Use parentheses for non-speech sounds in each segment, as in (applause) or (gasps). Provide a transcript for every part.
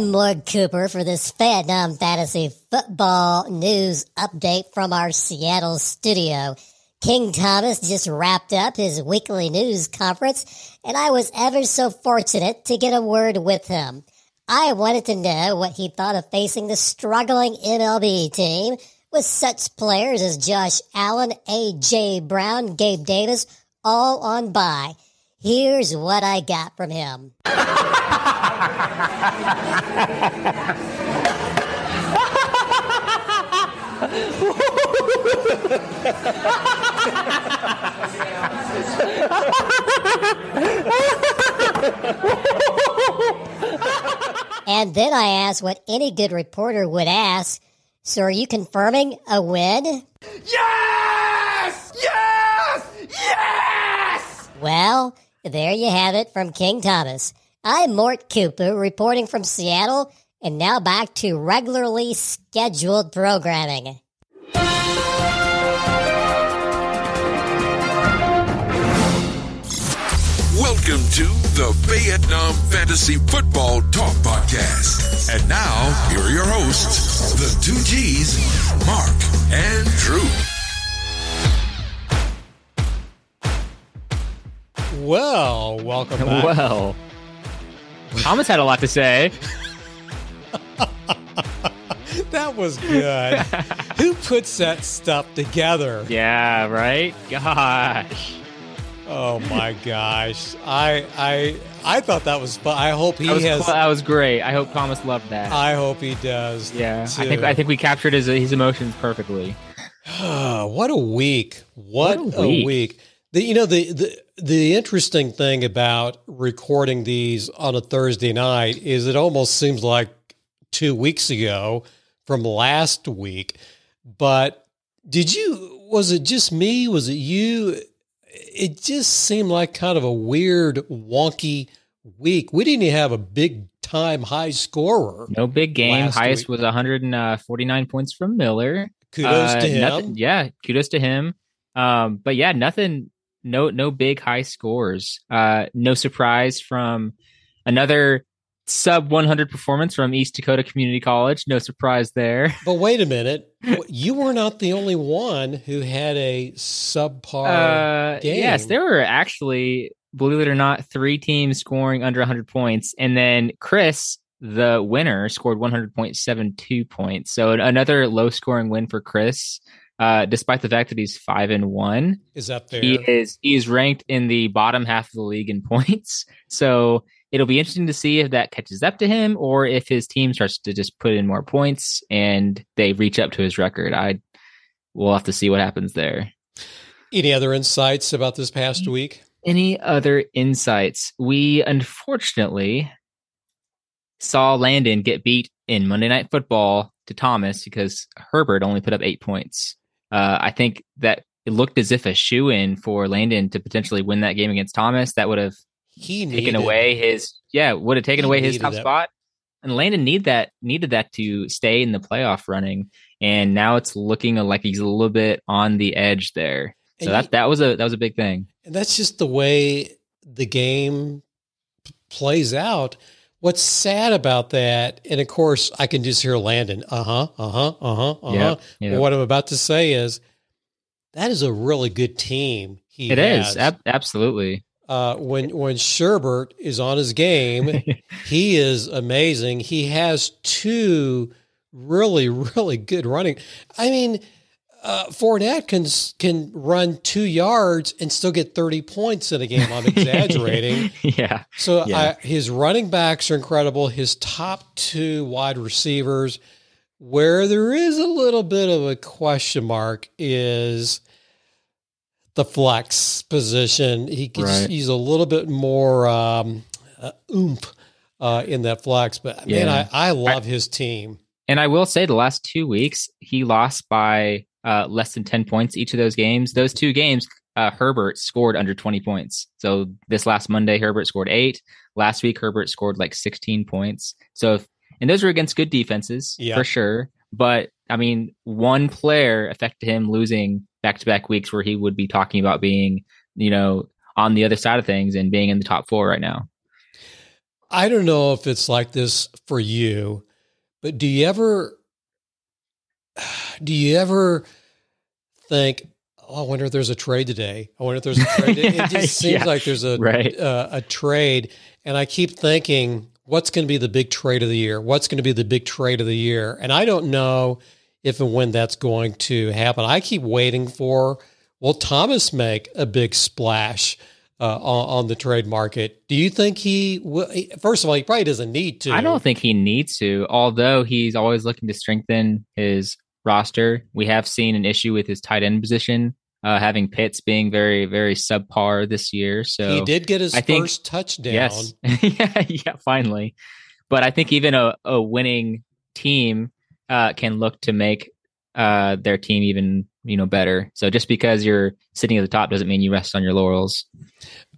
I'm Mort Cooper for this Fayettenam Fantasy Football News update from our Seattle studio. King Thomas just wrapped up his weekly news conference, and I was ever so fortunate to get a word with him. I wanted to know what he thought of facing the struggling MLB team with such players as Josh Allen, A.J. Brown, Gabe Davis, all on bye. Here's what I got from him. and then I asked what any good reporter would ask. So are you confirming a win? Yes! Yes! Yes! Well, there you have it from King Thomas. I'm Mort Cooper reporting from Seattle, and now back to regularly scheduled programming. Welcome to the Fayettenam Fantasy Football Talk Podcast. And now, here are your hosts, the two G's, Mark and Drew. Well, welcome back. Well, Thomas had a lot to say. (laughs) that was good. Who puts that stuff together? Yeah, right? Gosh. Oh my gosh. I I I thought that was fun. I hope he That was, has that was great. I hope Thomas loved that. I hope he does. yeah, I think I think we captured his his emotions perfectly. (gasps) what a week. What, What a, a week. The, you know the, the the interesting thing about recording these on a Thursday night is it almost seems like 2 weeks ago from last week. But did you was it just me? Was it you? It just seemed like kind of a weird wonky week. We didn't even have a big time high scorer. No big game. Highest week. was 149 points from Miller. Kudos Uh, to him. nothing- yeah, kudos to him. Um, but yeah, nothing. No, no big high scores. Uh, no surprise from another sub 100 performance from East Dakota Community College. No surprise there. (laughs) But wait a minute. You were not the only one who had a subpar Uh, game. yes, there were actually, believe it or not, three teams scoring under 100 points, and then Chris, the winner, scored 100.72 points. So another low-scoring win for Chris. Uh, despite the fact that he's five and one, Is that fair? he is he is ranked in the bottom half of the league in (laughs) points. So it'll be interesting to see if that catches up to him or if his team starts to just put in more points and they reach up to his record. I we'll have to see what happens there. Any other insights about this past week? Any other insights? We unfortunately saw Landon get beat in Monday Night Football to Thomas because Herbert only put up eight points. Uh, I think that it looked as if a shoe in for Landon to potentially win that game against Thomas. That would have He taken needed, away his yeah would have taken away his top that. spot. And Landon need that needed that to stay in the playoff running, and now it's looking like he's a little bit on the edge there. So And that you- that was a that was a big thing. And that's just the way the game plays out. What's sad about that, and of course, I can just hear Landon, uh huh, uh huh, uh huh, uh huh. Yep, yep. What I'm about to say is that is a really good team. He It has. is ab- absolutely. uh, when when Sherbert is on his game, (laughs) he is amazing. He has two really really good running. I mean, uh, Fournette can can run two yards and still get thirty points in a game. I'm (laughs) exaggerating. yeah, So Yeah. I, his running backs are incredible. His top two wide receivers, where there is a little bit of a question mark, is the flex position. He can Right. he's a little bit more um, uh, oomph uh, in that flex. But man, I, I love his team. and I will say the last two weeks he lost by uh, less than ten points each of those games. Those two games, uh, Herbert scored under twenty points. So this last Monday, Herbert scored eight. Last week, Herbert scored like sixteen points. So if, and those were against good defenses Yeah. for sure. But I mean, one player affected him losing back to back weeks where he would be talking about being, you know, on the other side of things and being in the top four right now. I don't know if it's like this for you, but do you ever do you ever think, oh, I wonder if there's a trade today? I wonder if there's a trade. It, it just (laughs) seems Yeah. like there's a Right. uh, a trade, and I keep thinking, what's going to be the big trade of the year? What's going to be the big trade of the year? And I don't know if and when that's going to happen. I keep waiting for will Thomas make a big splash uh, on, on the trade market? Do you think he will? First of all, he probably doesn't need to. I don't think he needs to, although he's always looking to strengthen his roster. We have seen an issue with his tight end position, uh, having Pitts being very, very subpar this year. So he did get his I think- first touchdown. Yes. (laughs) yeah, yeah, finally. But I think even a, a winning team uh, can look to make uh, their team even you know better. So just because you're sitting at the top doesn't mean you rest on your laurels.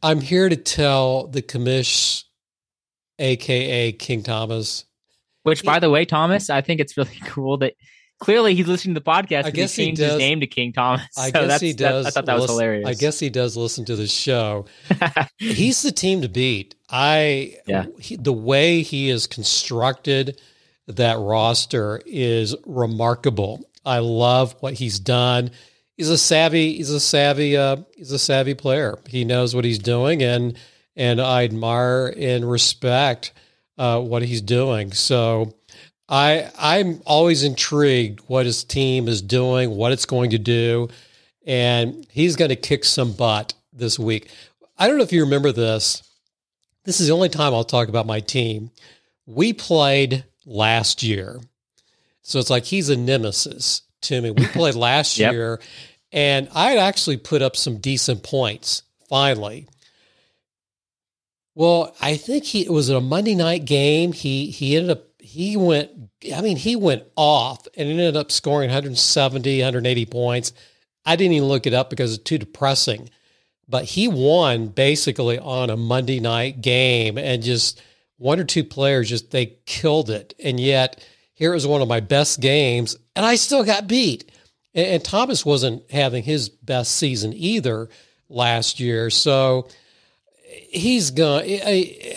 I'm here to tell the commish, aka King Thomas. Which, by the way, Thomas, I think it's really (laughs) cool that clearly he's listening to the podcast. I guess he changed his does. name to King Thomas. I (laughs) So guess he that- does. I thought that was listen- hilarious. I guess he does listen to the show. (laughs) He's the team to beat. I Yeah. he, the way he is constructed that roster is remarkable. I love what he's done. He's a savvy. He's a savvy. Uh, he's a savvy player. He knows what he's doing, and and I admire and respect uh, what he's doing. So. I I'm always intrigued what his team is doing, what it's going to do, and he's going to kick some butt this week. I don't know if you remember this. This is the only time I'll talk about my team. We played last year. So it's like he's a nemesis to me. We played (laughs) last Yep. year and I had actually put up some decent points finally. Well, I think he it was a Monday night game. He he ended up he went I mean he went off and ended up scoring 170, 180 points. I didn't even look it up because it's too depressing. But he won basically on a Monday night game and just one or two players just they killed it. And yet here was one of my best games and I still got beat. And, and Thomas wasn't having his best season either last year. So he's going I, I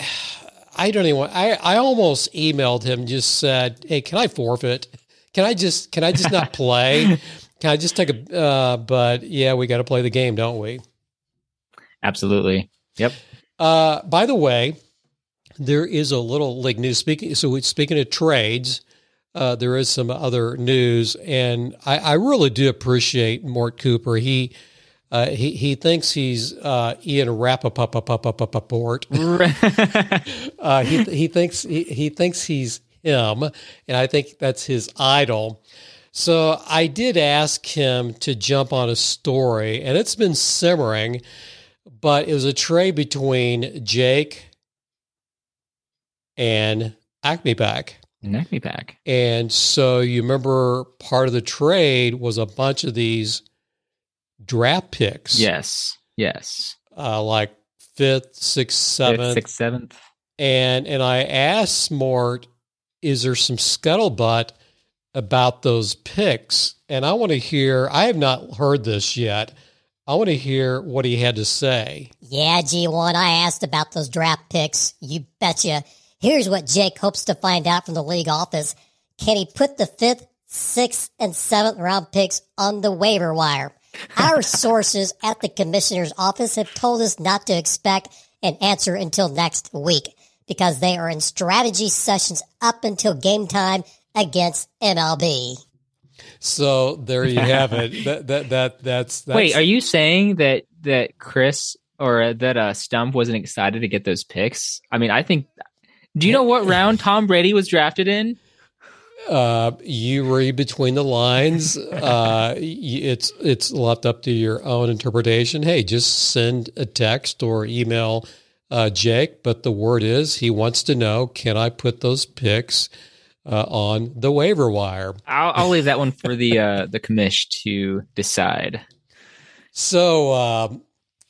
don't even I, I almost emailed him just said, Hey, can I forfeit? Can I just can I just not play? (laughs) Can I just take a uh, but yeah, we got to play the game, don't we? Absolutely. Yep. Uh, by the way, there is a little like news speaking. So speaking of trades, uh, there is some other news, and I, I really do appreciate Mort Cooper. He uh, he he thinks he's uh, Ian Rapoport. (laughs) uh, he he thinks he, he thinks he's him, and I think that's his idol. So I did ask him to jump on a story, and it's been simmering, but it was a trade between Jake and Acme Pack. Neck me back. And so you remember part of the trade was a bunch of these draft picks. Yes. Yes. Uh, like fifth, sixth, seventh. Fifth, sixth, seventh. And and I asked Smart, is there some scuttlebutt about those picks? And I want to hear, I have not heard this yet. I want to hear what he had to say. Yeah, G1, I asked about those draft picks. You betcha. Here's what Jake hopes to find out from the league office. Can he put the fifth, sixth, and seventh round picks on the waiver wire? Our sources at the commissioner's office have told us not to expect an answer until next week because they are in strategy sessions up until game time against MLB. So there you have it. (laughs) that, that, that, that's, that's, Wait, are you saying that that Chris or uh, that uh, Stump wasn't excited to get those picks? I mean, I think. Do you know what round Tom Brady was drafted in? Uh, you read between the lines. Uh, it's it's left up to your own interpretation. Hey, just send a text or email uh, Jake. But the word is he wants to know: Can I put those picks uh, on the waiver wire? I'll, I'll leave that one for the uh, the commish to decide. So um,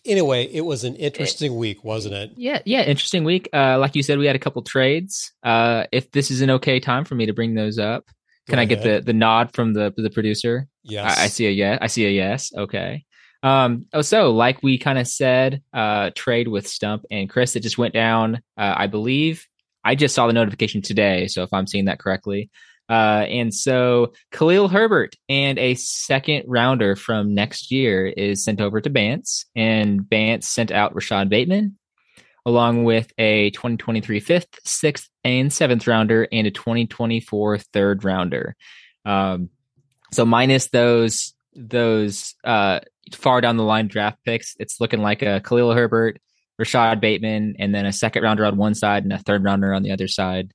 anyway, it was an interesting week, wasn't it? Yeah, yeah, interesting week. Uh, like you said, we had a couple trades. Uh, if this is an okay time for me to bring those up, can Go I get the the nod from the the producer? Yes, I, I see a yes. I see a yes. Okay. Um. Oh, so like we kind of said, uh, trade with Stump and Chris. It just went down. Uh, I believe I just saw the notification today, so if I'm seeing that correctly. Uh, and so Khalil Herbert and a second rounder from next year is sent over to Bance, and Bance sent out Rashod Bateman, along with a 2023 fifth, sixth, and seventh rounder, and a 2024 third rounder. Um, so minus those those uh, far down the line draft picks, it's looking like a Khalil Herbert, Rashod Bateman, and then a second rounder on one side and a third rounder on the other side.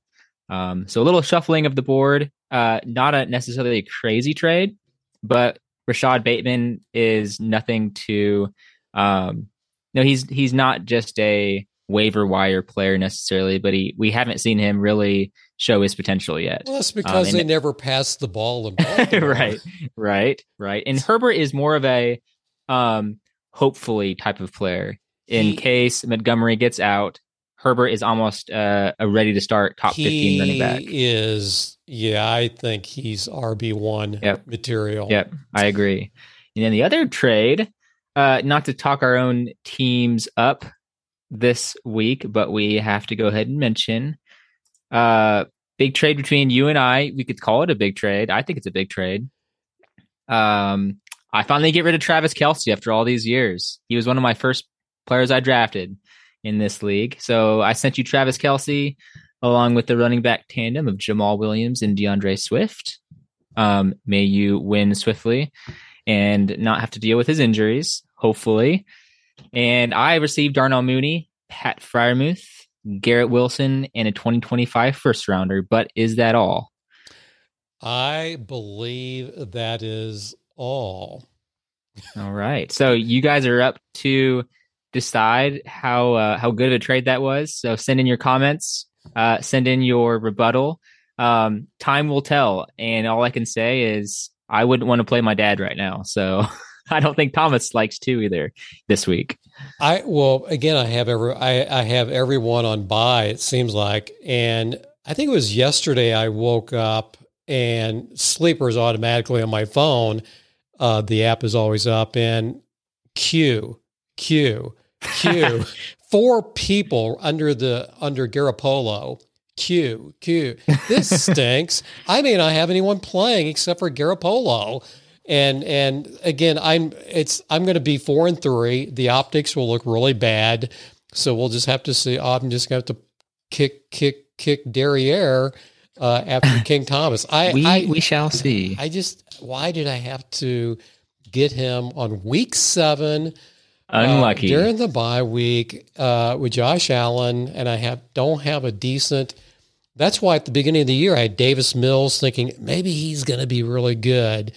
Um, so a little shuffling of the board, uh, not a necessarily a crazy trade, but Rashod Bateman is nothing to. Um, no, he's he's not just a waiver wire player necessarily, but he we haven't seen him really show his potential yet. Well, that's because um, they never passed the ball in (laughs) right, right, right. And Herbert is more of a um, hopefully type of player. In he, case Montgomery gets out, Herbert is almost uh, a ready to start top fifteen running back. Is yeah, I think he's RB one yep. material. Yep, I agree. And then the other trade, uh, not to talk our own teams up this week, but we have to go ahead and mention uh, big trade between you and I. We could call it a big trade. I think it's a big trade. Um, I finally get rid of Travis Kelce after all these years. He was one of my first players I drafted in this league. So I sent you Travis Kelce along with the running back tandem of Jamaal Williams and D'Andre Swift. Um, may you win swiftly and not have to deal with his injuries, hopefully. And I received Darnell Mooney, Pat Freiermuth, Garrett Wilson, and a 2025 first rounder. But is that all? I believe that is all. All right. So you guys are up to decide how uh, how good of a trade that was. So send in your comments, uh, send in your rebuttal. Um, time will tell, and all I can say is I wouldn't want to play my dad right now. So (laughs) I don't think Thomas likes to either this week. I well again I have every I, I have everyone on buy. It seems like, and I think it was yesterday I woke up and sleepers automatically on my phone. Uh, the app is always up and Q Q Q. (laughs) Four people under the under Garoppolo. Q Q. This (laughs) stinks. I may not have anyone playing except for Garoppolo. And and again, I'm it's I'm going to be four and three. The optics will look really bad, so we'll just have to see. I'm just going to have to kick kick kick Derriere uh, after (laughs) King Thomas. I we I, we shall see. I just why did I have to get him on week seven? Unlucky uh, during the bye week uh, with Josh Allen, and I have don't have a decent. That's why at the beginning of the year I had Davis Mills thinking maybe he's going to be really good,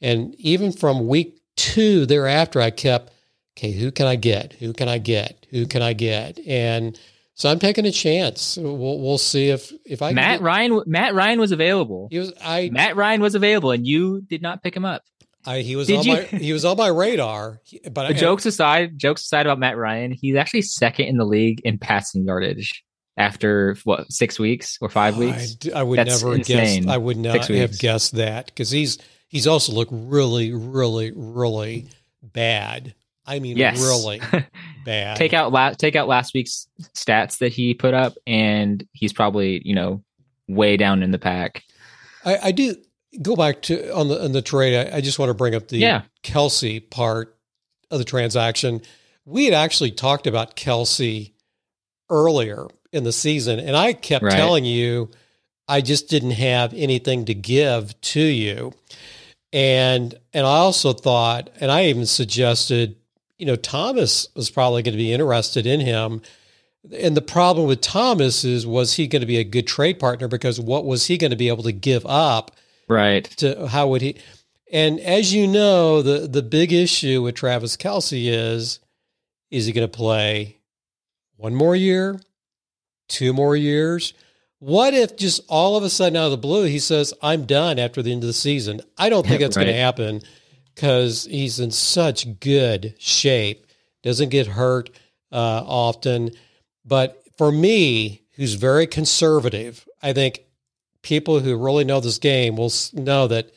and even from week two thereafter, I kept okay. Who can I get? Who can I get? Who can I get? And so I'm taking a chance. We'll we'll see if if I Matt get, Ryan Matt Ryan was available. He was I Matt Ryan was available, and you did not pick him up. I, he was Did on you? my he was on my radar. But I, jokes aside, jokes aside about Matt Ryan, he's actually second in the league in passing yardage after what six weeks or five weeks. I, I would That's never guess. I would not have guessed that because he's he's also looked really, really, really bad. I mean, yes. really (laughs) bad. take out last take out last week's stats that he put up, and he's probably you know way down in the pack. I, I do go back to on the on the trade. I, I just want to bring up the yeah. Kelce part of the transaction. We had actually talked about Kelce earlier in the season, and I kept right. telling you I just didn't have anything to give to you. And and I also thought, and I even suggested, you know, Thomas was probably going to be interested in him. And the problem with Thomas is, was he going to be a good trade partner? Because what was he going to be able to give up Right. To how would he? And as you know, the the big issue with Travis Kelce is, is he going to play one more year, two more years? What if just all of a sudden out of the blue he says, "I'm done after the end of the season"? I don't think that's right. going to happen because he's in such good shape, doesn't get hurt uh, often. But for me, who's very conservative, I think people who really know this game will know that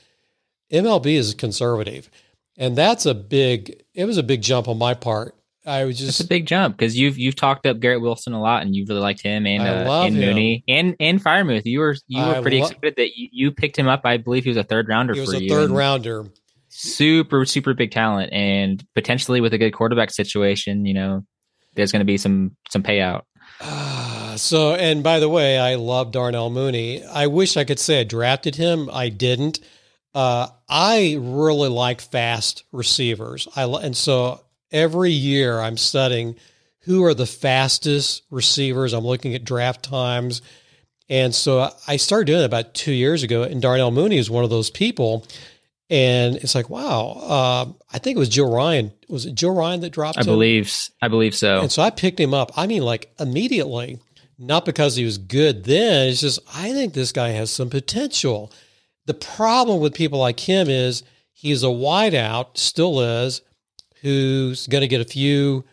MLB is conservative. And that's a big, it was a big jump on my part. I was just it's a big jump because you've you've talked up Garrett Wilson a lot, and you really liked him and uh, and him. Mooney and and Freiermuth. You were you were I pretty lo- excited that you, you picked him up. I believe he was a third rounder he was for a you. third rounder. super super big talent, and potentially with a good quarterback situation, you know, there's going to be some some payout. So, and by the way, I love Darnell Mooney. I wish I could say I drafted him. I didn't. Uh, I really like fast receivers. I and so every year I'm studying who are the fastest receivers. I'm looking at draft times, and so I started doing it about two years ago. And Darnell Mooney is one of those people. And it's like, wow. Uh, I think it was Joe Ryan. Was it Joe Ryan that dropped I him? believe I believe so. And so I picked him up. I mean, like immediately, not because he was good then. It's just, I think this guy has some potential. The problem with people like him is he's a wideout, still is, who's going to get a few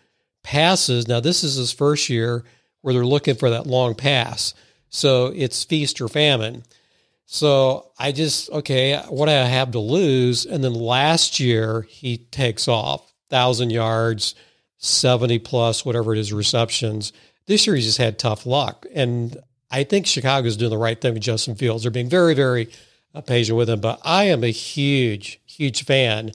passes. Now, this is his first year where they're looking for that long pass. So it's feast or famine. So I just, okay, what do I have to lose? And then last year he takes off, thousand yards, 70 plus, whatever it is, receptions. This year he's just had tough luck. And I think Chicago's doing the right thing with Justin Fields. They're being very, very uh, patient with him. But I am a huge, huge fan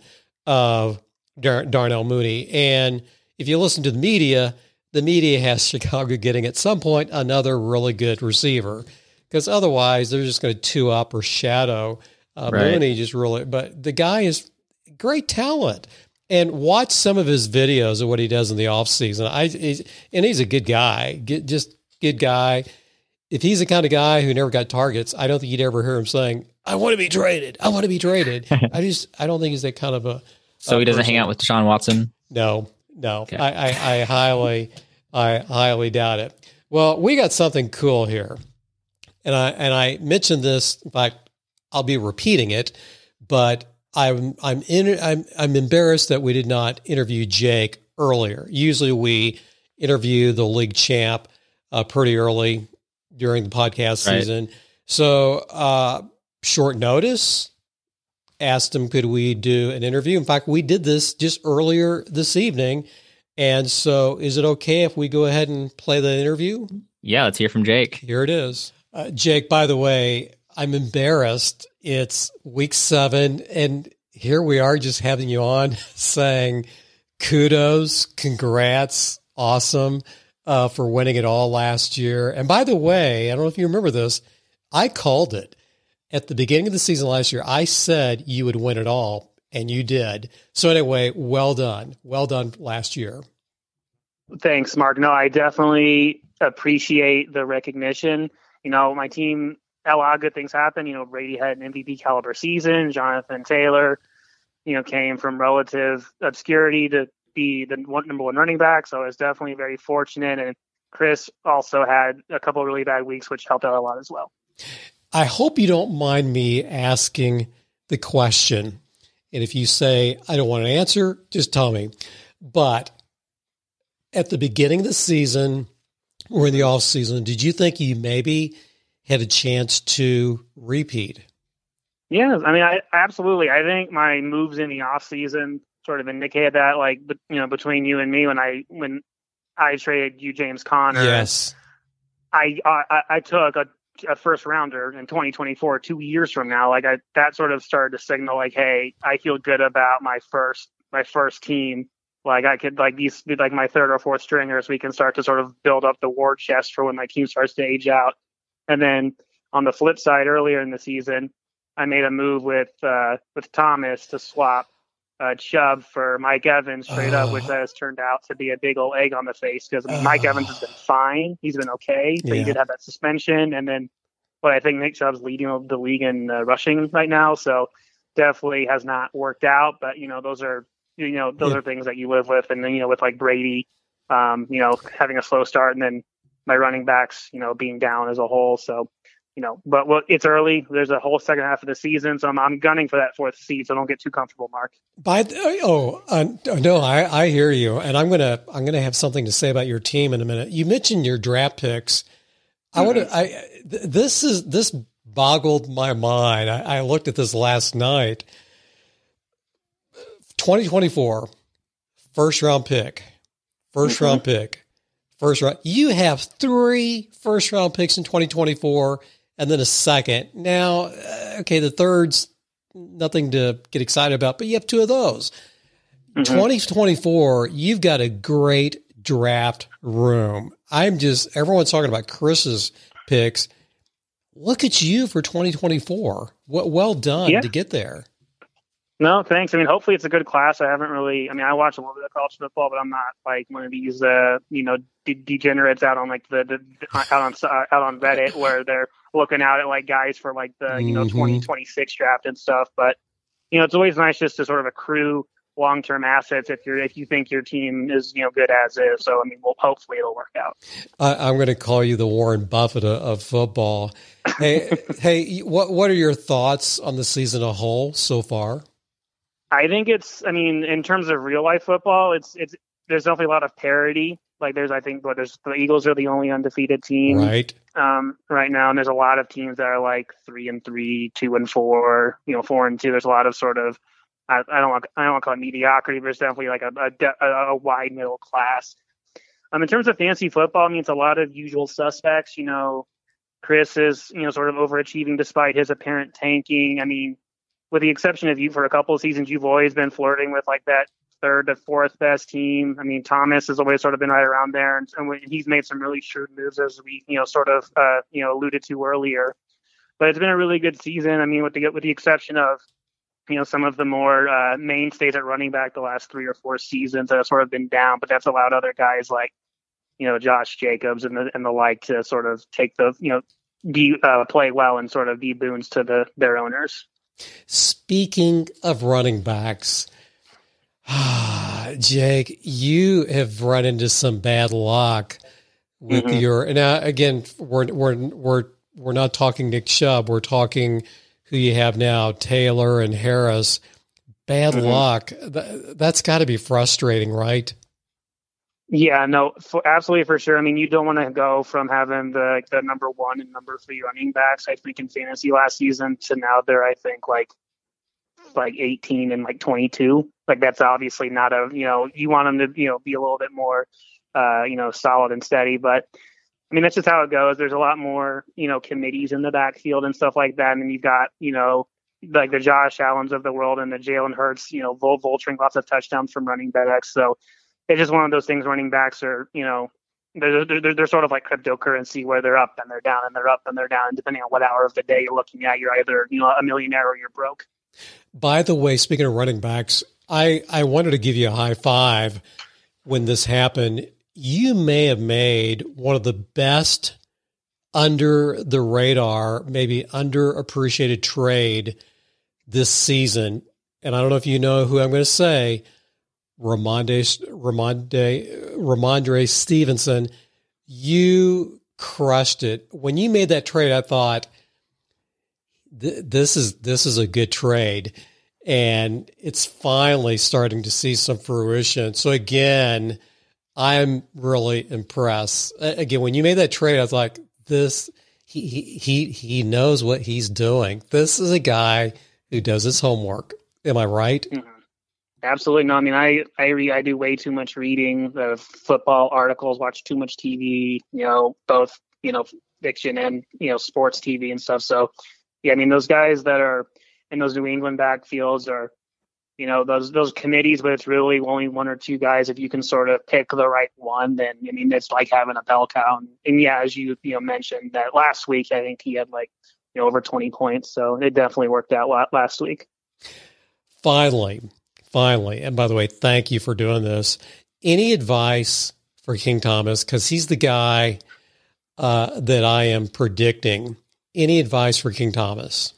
of Dar- Darnell Mooney. And if you listen to the media, the media has (laughs) Chicago getting at some point another really good receiver because otherwise they're just going to two up or shadow uh, Right. Mooney. Just really, but the guy is great talent. And watch some of his videos of what he does in the off season. I he's, and he's a good guy, good, just good guy. If he's the kind of guy who never got targets, I don't think you'd ever hear him saying, "I want to be traded. I want to be traded." (laughs) I just, I don't think he's that kind of a so uh, he doesn't hang out with Deshaun Watson. No, no. Okay. I, I, I highly, I highly doubt it. Well, we got something cool here, and I and I mentioned this. In fact, I'll be repeating it, but I'm I'm in I'm I'm embarrassed that we did not interview Jake earlier. Usually, we interview the league champ uh, pretty early during the podcast Right. season. So, uh, short notice asked him, could we do an interview? In fact, we did this just earlier this evening. And so, is it okay if we go ahead and play the interview? Yeah, let's hear from Jake. Here it is. Uh, Jake, by the way, I'm embarrassed. It's week seven, and here we are just having you on (laughs) saying kudos, congrats, awesome uh, for winning it all last year. And by the way, I don't know if you remember this, I called it at the beginning of the season last year. I said you would win it all, and you did. So, anyway, well done. Well done last year. Thanks, Mark. No, I definitely appreciate the recognition. You know, my team a lot of good things happened. You know, Brady had an MVP caliber season. Jonathan Taylor, you know, came from relative obscurity to be the one, number one running back. So I was definitely very fortunate. And Chris also had a couple really bad weeks, which helped out a lot as well. I hope you don't mind me asking the question. And if you say, I don't want an answer, just tell me. But at the beginning of the season or in the off season, did you think you maybe had a chance to repeat? Yeah, I mean, I absolutely. I think my moves in the off season sort of indicated that, like, but you know, between you and me, when I when I traded you James Conner, Yes. I I, I took a, a first rounder in 2024, two years from now. Like, I that sort of started to signal, like, hey, I feel good about my first my first team. Like, I could like these be like my third or fourth stringers. We can start to sort of build up the war chest for when my team starts to age out. And then on the flip side, earlier in the season, I made a move with uh, with Thomas to swap uh, Chubb for Mike Evans straight up, which Oh. has turned out to be a big old egg on the face because Oh. Mike Evans has been fine. He's been okay, but Yeah. he did have that suspension. And then, but I think Nick Chubb's leading the league in uh, rushing right now, so definitely has not worked out. But you know, those are you know those Yeah. are things that you live with. And then you know, with like Brady, um, you know, having a slow start, and then my running backs, you know, being down as a whole. So you know, but well, it's early. There's a whole second half of the season, so I'm, I'm gunning for that fourth seed. So don't get too comfortable, Mark. By the, oh uh, no, I, I hear you, and I'm gonna I'm gonna have something to say about your team in a minute. You mentioned your draft picks. I want to. I th- this is this boggled my mind. I, I looked at this last night. 2024 first round pick, 1st round pick, first round. You have three first round picks in 2024 and then a second. Now, uh, okay, the third's nothing to get excited about, but you have two of those. 2024, you've got a great draft room. I'm just, everyone's talking about Chris's picks. Look at you for 2024. Well, well done Yeah. to get there. No, thanks. I mean, hopefully it's a good class. I haven't really. I mean, I watch a little bit of college football, but I'm not like one of these, uh, you know, de- degenerates out on like the, the out on uh, out on Reddit (laughs) where they're looking out at like guys for like the you know Mhm. 2026 draft and stuff. But you know, it's always nice just to sort of accrue long term assets if you're if you think your team is you know good as is. So I mean, well, hopefully it'll work out. I, I'm going to call you the Warren Buffett of, of football. Hey, (laughs) hey, what what are your thoughts on the season as a whole so far? I think it's. I mean, in terms of real life football, it's it's. There's definitely a lot of parity. Like there's, I think, what there's the Eagles are the only undefeated team Right? um, right now, and there's a lot of teams that are like three and three, two and four, you know, four and two. There's a lot of sort of. I, I don't want. I don't want to call it mediocrity, but it's definitely like a a, a, wide middle class. Um, in terms of fancy football, I mean, it's a lot of usual suspects. You know, Chris is you know sort of overachieving despite his apparent tanking. I mean, with the exception of you for a couple of seasons, you've always been flirting with like that third to fourth best team. I mean, Thomas has always sort of been right around there, and, and he's made some really shrewd moves as we you know sort of uh, you know alluded to earlier. But it's been a really good season. I mean, with the with the exception of you know some of the more uh, mainstays at running back the last three or four seasons that have sort of been down, but that's allowed other guys like you know Josh Jacobs and the and the like to sort of take the you know be uh, play well and sort of be boons to the their owners. Speaking of running backs, (sighs) Jake, you have run into some bad luck with Mhm. your. Now, again, we're we're we're we're not talking Nick Chubb. We're talking who you have now, Taylor and Harris. Bad Mhm. luck. Th- that's got to be frustrating, right? Yeah, no, for, absolutely for sure. I mean, you don't want to go from having the the number one and number three running backs, I think, in fantasy last season to now they're, I think, like like 18 and like 22. Like that's obviously not a you know you want them to you know be a little bit more uh, you know solid and steady, but I mean that's just how it goes. There's a lot more you know committees in the backfield and stuff like that, and you've got you know like the Josh Allens of the world and the Jalen Hurts, you know, vul- vulturing lots of touchdowns from running backs. So it's just one of those things. Running backs are, you know, they're, they're, they're sort of like cryptocurrency where they're up and they're down and they're up and they're down. And depending on what hour of the day you're looking at, you're either, you know, a millionaire or you're broke. By the way, speaking of running backs, I, I wanted to give you a high five when this happened. You may have made one of the best under the radar, maybe underappreciated trade this season. And I don't know if you know who I'm going to say. Ramonde, Ramonde, Rhamondre Stevenson, you crushed it. When you made that trade, I thought, th- this is this is a good trade and it's finally starting to see some fruition so again i'm really impressed again when you made that trade i was like this he he he, knows what he's doing this is a guy who does his homework am i right mm-hmm. Absolutely no. I mean, I I read, I do way too much reading of football articles, watch too much TV. You know, both you know fiction and you know sports TV and stuff. So, yeah, I mean, those guys that are in those New England backfields are, you know, those those committees, but it's really only one or two guys. If you can sort of pick the right one, then I mean, it's like having a bell cow. And, and yeah, as you you know mentioned that last week, I think he had like you know over 20 points. So it definitely worked out last week. finally finally and by the way thank you for doing this any advice for king thomas because he's the guy uh, that i am predicting any advice for king thomas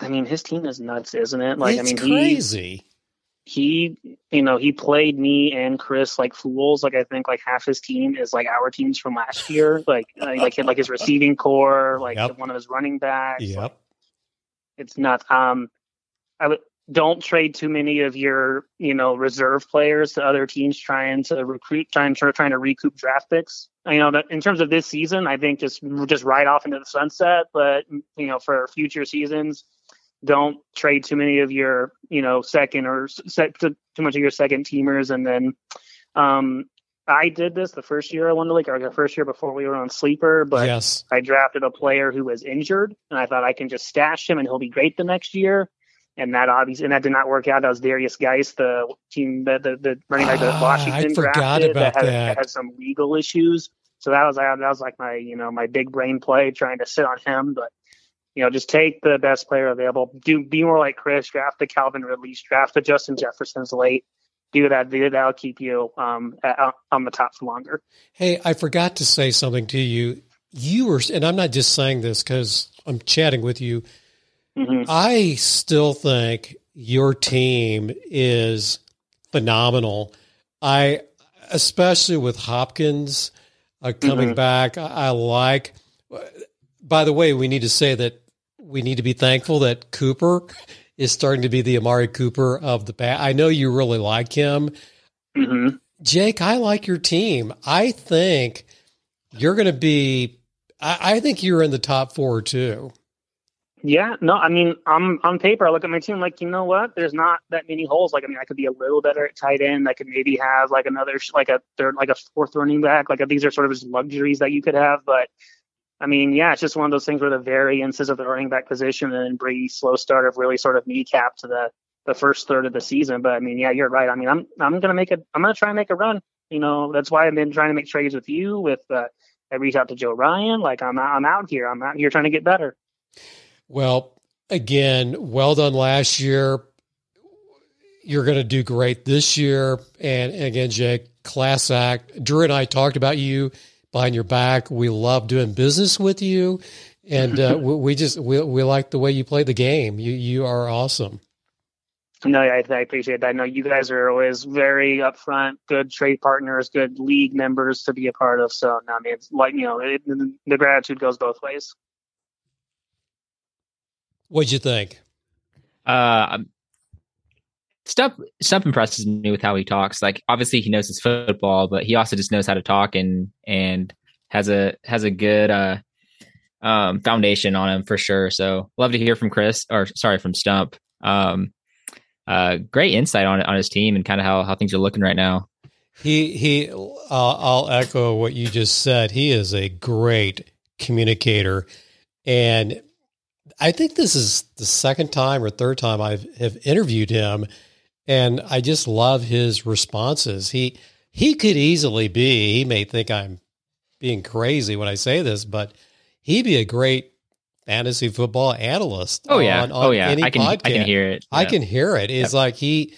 I mean, his team is nuts, isn't it? Like, it's I mean, he, crazy he, you know, he played me and Chris like fools. Like, I think like half his team is like our teams from last year. Like, uh, like like his receiving core, like Yep. one of his running backs. yep Like, it's nuts. Um, I would don't trade too many of your, you know, reserve players to other teams trying to recruit, trying to trying to recoup draft picks. You know, that in terms of this season, I think just just ride off into the sunset. But you know, for future seasons, don't trade too many of your, you know, second or set too, too much of your second teamers, and then, um, I did this the first year I won the league, or the first year before we were on sleeper. But yes. I drafted a player who was injured, and I thought I can just stash him and he'll be great the next year. And that obviously, and that did not work out. That was Derrius Guice, the team, the the, the running back that Ah, Washington I forgot drafted about that had, that. had some legal issues. So that was that was like my you know my big brain play trying to sit on him, but you know just take the best player available. Do be more like Chris. Draft the Calvin Ridleys. Draft the Justin Jefferson's late. Do that. Do that. That'll keep you um at, on the top for longer. Hey, I forgot to say something to you. You were, and I'm not just saying this because I'm chatting with you. Hmm I still think your team is phenomenal. I, especially with Hopkins uh, coming Mhm. back, I, I like. By the way, we need to say that we need to be thankful that Cooper is starting to be the Amari Cooper of the bat. I know you really like him. hmm Jake, I like your team. I think you're going to be. I, I think you're in the top four too. Yeah, no, I mean, I'm on paper. I look at my team like, you know what? There's not that many holes. Like, I mean, I could be a little better at tight end. I could maybe have like another, like a third, like a fourth running back. Like these are sort of just luxuries that you could have. But I mean, yeah, it's just one of those things where the variances of the running back position and Brady's slow start have really sort of kneecapped the the first third of the season. But I mean, yeah, you're right. I mean, I'm I'm gonna make a I'm gonna try and make a run. You know, that's why I've been trying to make trades with you. With uh, I reached out to Joe Ryan. Like I'm I'm out here. I'm out here trying to get better. Well, again, well done last year. You're going to do great this year. And again, Jake, class act. Drew and I talked about you behind your back. We love doing business with you. And uh, (laughs) we, we just, we, we like the way you play the game. You, you are awesome. No, I, I appreciate that. I know you guys are always very upfront, good trade partners, good league members to be a part of. So, no, I mean, it's like, you know, it, the gratitude goes both ways. What'd you think? Uh, Stump Stump impresses me with how he talks. Like obviously he knows his football, but he also just knows how to talk and and has a has a good uh um foundation on him for sure. So love to hear from Chris or sorry from Stump. Um uh great insight on on his team and kind of how how things are looking right now. He he. Uh, I'll echo what you just said. He is a great communicator, and I think this is the second time or third time I have interviewed him, and I just love his responses. He he could easily be. He may think I'm being crazy when I say this, but he'd be a great fantasy football analyst. Oh yeah. on, on oh yeah. Any I can podcast. I can hear it. I can hear it. It's Yep. like he,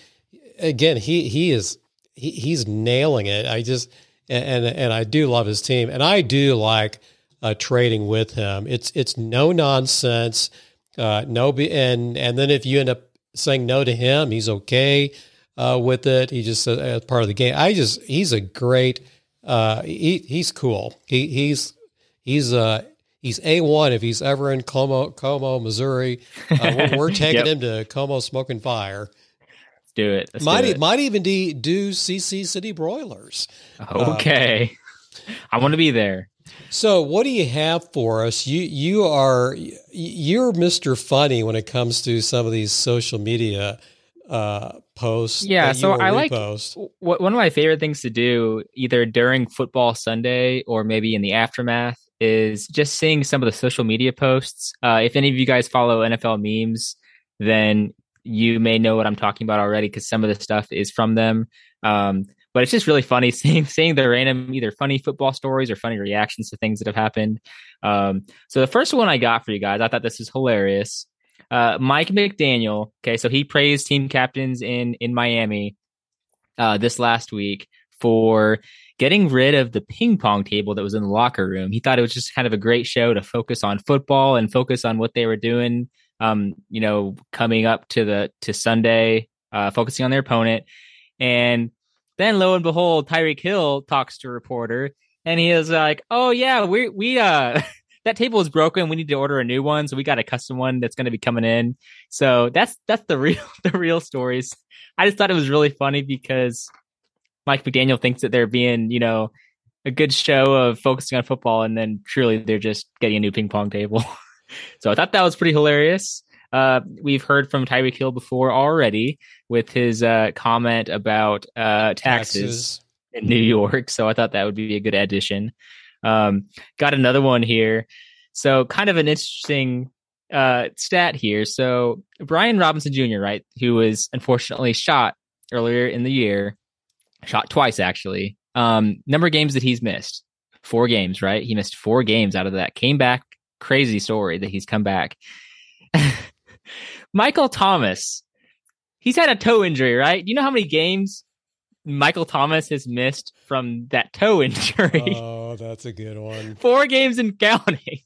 again, he he is he, he's nailing it. I just and and I do love his team, and I do like uh, trading with him. It's it's no nonsense, uh, no be, and and then if you end up saying no to him, he's okay uh, with it. He just uh, as part of the game. I just he's a great. Uh, he he's cool. He he's he's uh he's a one if he's ever in Como Como Missouri. Uh, we're, we're (laughs) taking Yep. him to Como Smoking Fire. Let's do it. Let's might do it. might even de, do CC City Broilers. Okay. (laughs) I want to be there. So, what do you have for us? You you are you're Mister Funny when it comes to some of these social media uh, posts. Yeah, so I like- repost. Wh- One of my favorite things to do, either during football Sunday or maybe in the aftermath, is just seeing some of the social media posts. Uh, if any of you guys follow NFL memes, then you may know what I'm talking about already because some of the stuff is from them. Um, but it's just really funny (laughs) seeing seeing the random either funny football stories or funny reactions to things that have happened. Um, so the first one I got for you guys, I thought this was hilarious. Uh, Mike McDaniel. Okay, so he praised team captains in in Miami uh, this last week for getting rid of the ping pong table that was in the locker room. He thought it was just kind of a great show to focus on football and focus on what they were doing. Um, you know, coming up to the to Sunday, uh, focusing on their opponent, and then lo and behold, Tyreek Hill talks to a reporter, and he is like, "Oh yeah, we we uh." (laughs) That table is broken. We need to order a new one, so we got a custom one that's going to be coming in. So that's that's the (laughs) real the real stories. I just thought it was really funny because Mike McDaniel thinks that they're being, you know, a good show of focusing on football, and then truly they're just getting a new ping pong table. (laughs) so I thought that was pretty hilarious. Uh, we've heard from Tyreek Hill before already with his uh, comment about uh, taxes. in New York. So I thought that would be a good addition. Um, got another one here. So kind of an interesting uh, stat here. So Brian Robinson Jr., right, who was unfortunately shot earlier in the year, shot twice actually. Um, number of games that he's missed, four games, right? He missed four games out of that. Came back, crazy story that he's come back. (laughs) Michael Thomas, he's had a toe injury, right? Do you know how many games Michael Thomas has missed from that toe (laughs) injury? Oh, that's a good one. Four games and counting.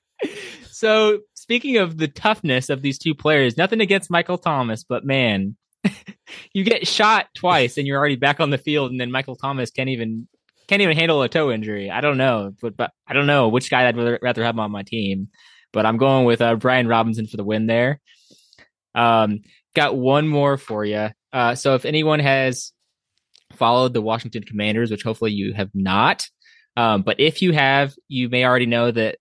(laughs) so, speaking of the toughness of these two players, nothing against Michael Thomas, but man, (laughs) you get shot twice and you're already back on the field, and then Michael Thomas can't even can't even handle a toe injury. I don't know, but, but I don't know which guy I'd rather, rather have on my team. But I'm going with uh, Brian Robinson for the win there. Um, got one more for you. Uh, so if anyone has followed the Washington Commanders, which hopefully you have not, um, but if you have, you may already know that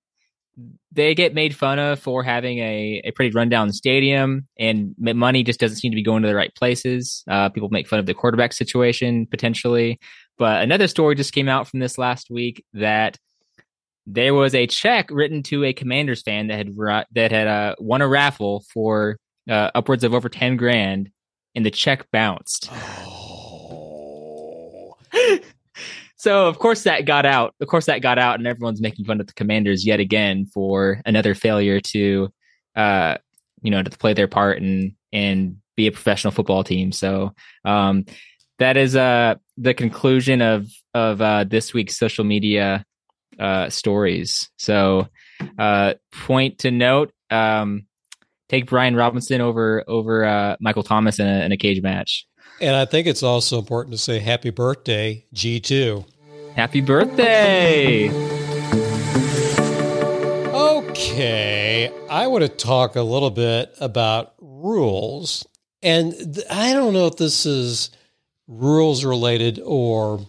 they get made fun of for having a, a pretty rundown stadium and money just doesn't seem to be going to the right places. Uh, people make fun of the quarterback situation potentially. But another story just came out from this last week that there was a check written to a Commanders fan that had that had uh, won a raffle for uh, upwards of over ten grand, and the check bounced. Oh. (gasps) (gasps) so of course that got out. Of course that got out, and everyone's making fun of the Commanders yet again for another failure to, uh, you know, to play their part and and be a professional football team. So um, that is uh the conclusion of of uh, this week's social media uh, stories. So uh, point to note. Um, take Brian Robinson over over uh, Michael Thomas in a, in a cage match. And I think it's also important to say happy birthday, G2. Happy birthday. Okay, I want to talk a little bit about rules. And th- I don't know if this is rules related or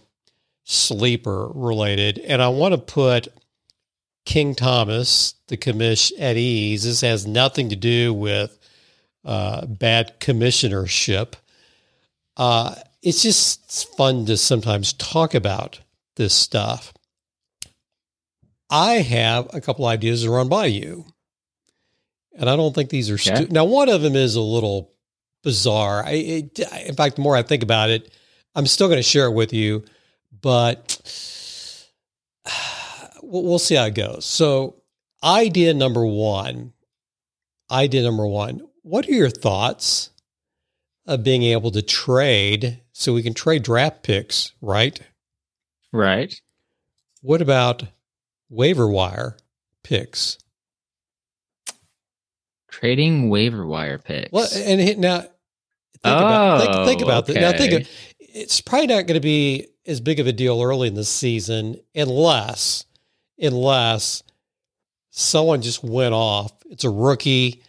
sleeper related. And I want to put King Thomas, the commish, at ease. This has nothing to do with uh, bad commissionership. Uh, it's just fun to sometimes talk about this stuff. I have a couple ideas to run by you, and I don't think these are stu- now. One of them is a little bizarre. I, it, in fact, the more I think about it, I'm still going to share it with you, but (sighs) we'll see how it goes. So, idea number one, idea number one. What are your thoughts of being able to trade so we can trade draft picks, right? Right. What about waiver wire picks? Trading waiver wire picks. Well, and now think oh, about think, think about okay. this. Now think of, oh, it's probably not going to be as big of a deal early in the season unless unless someone just went off. It's a rookie,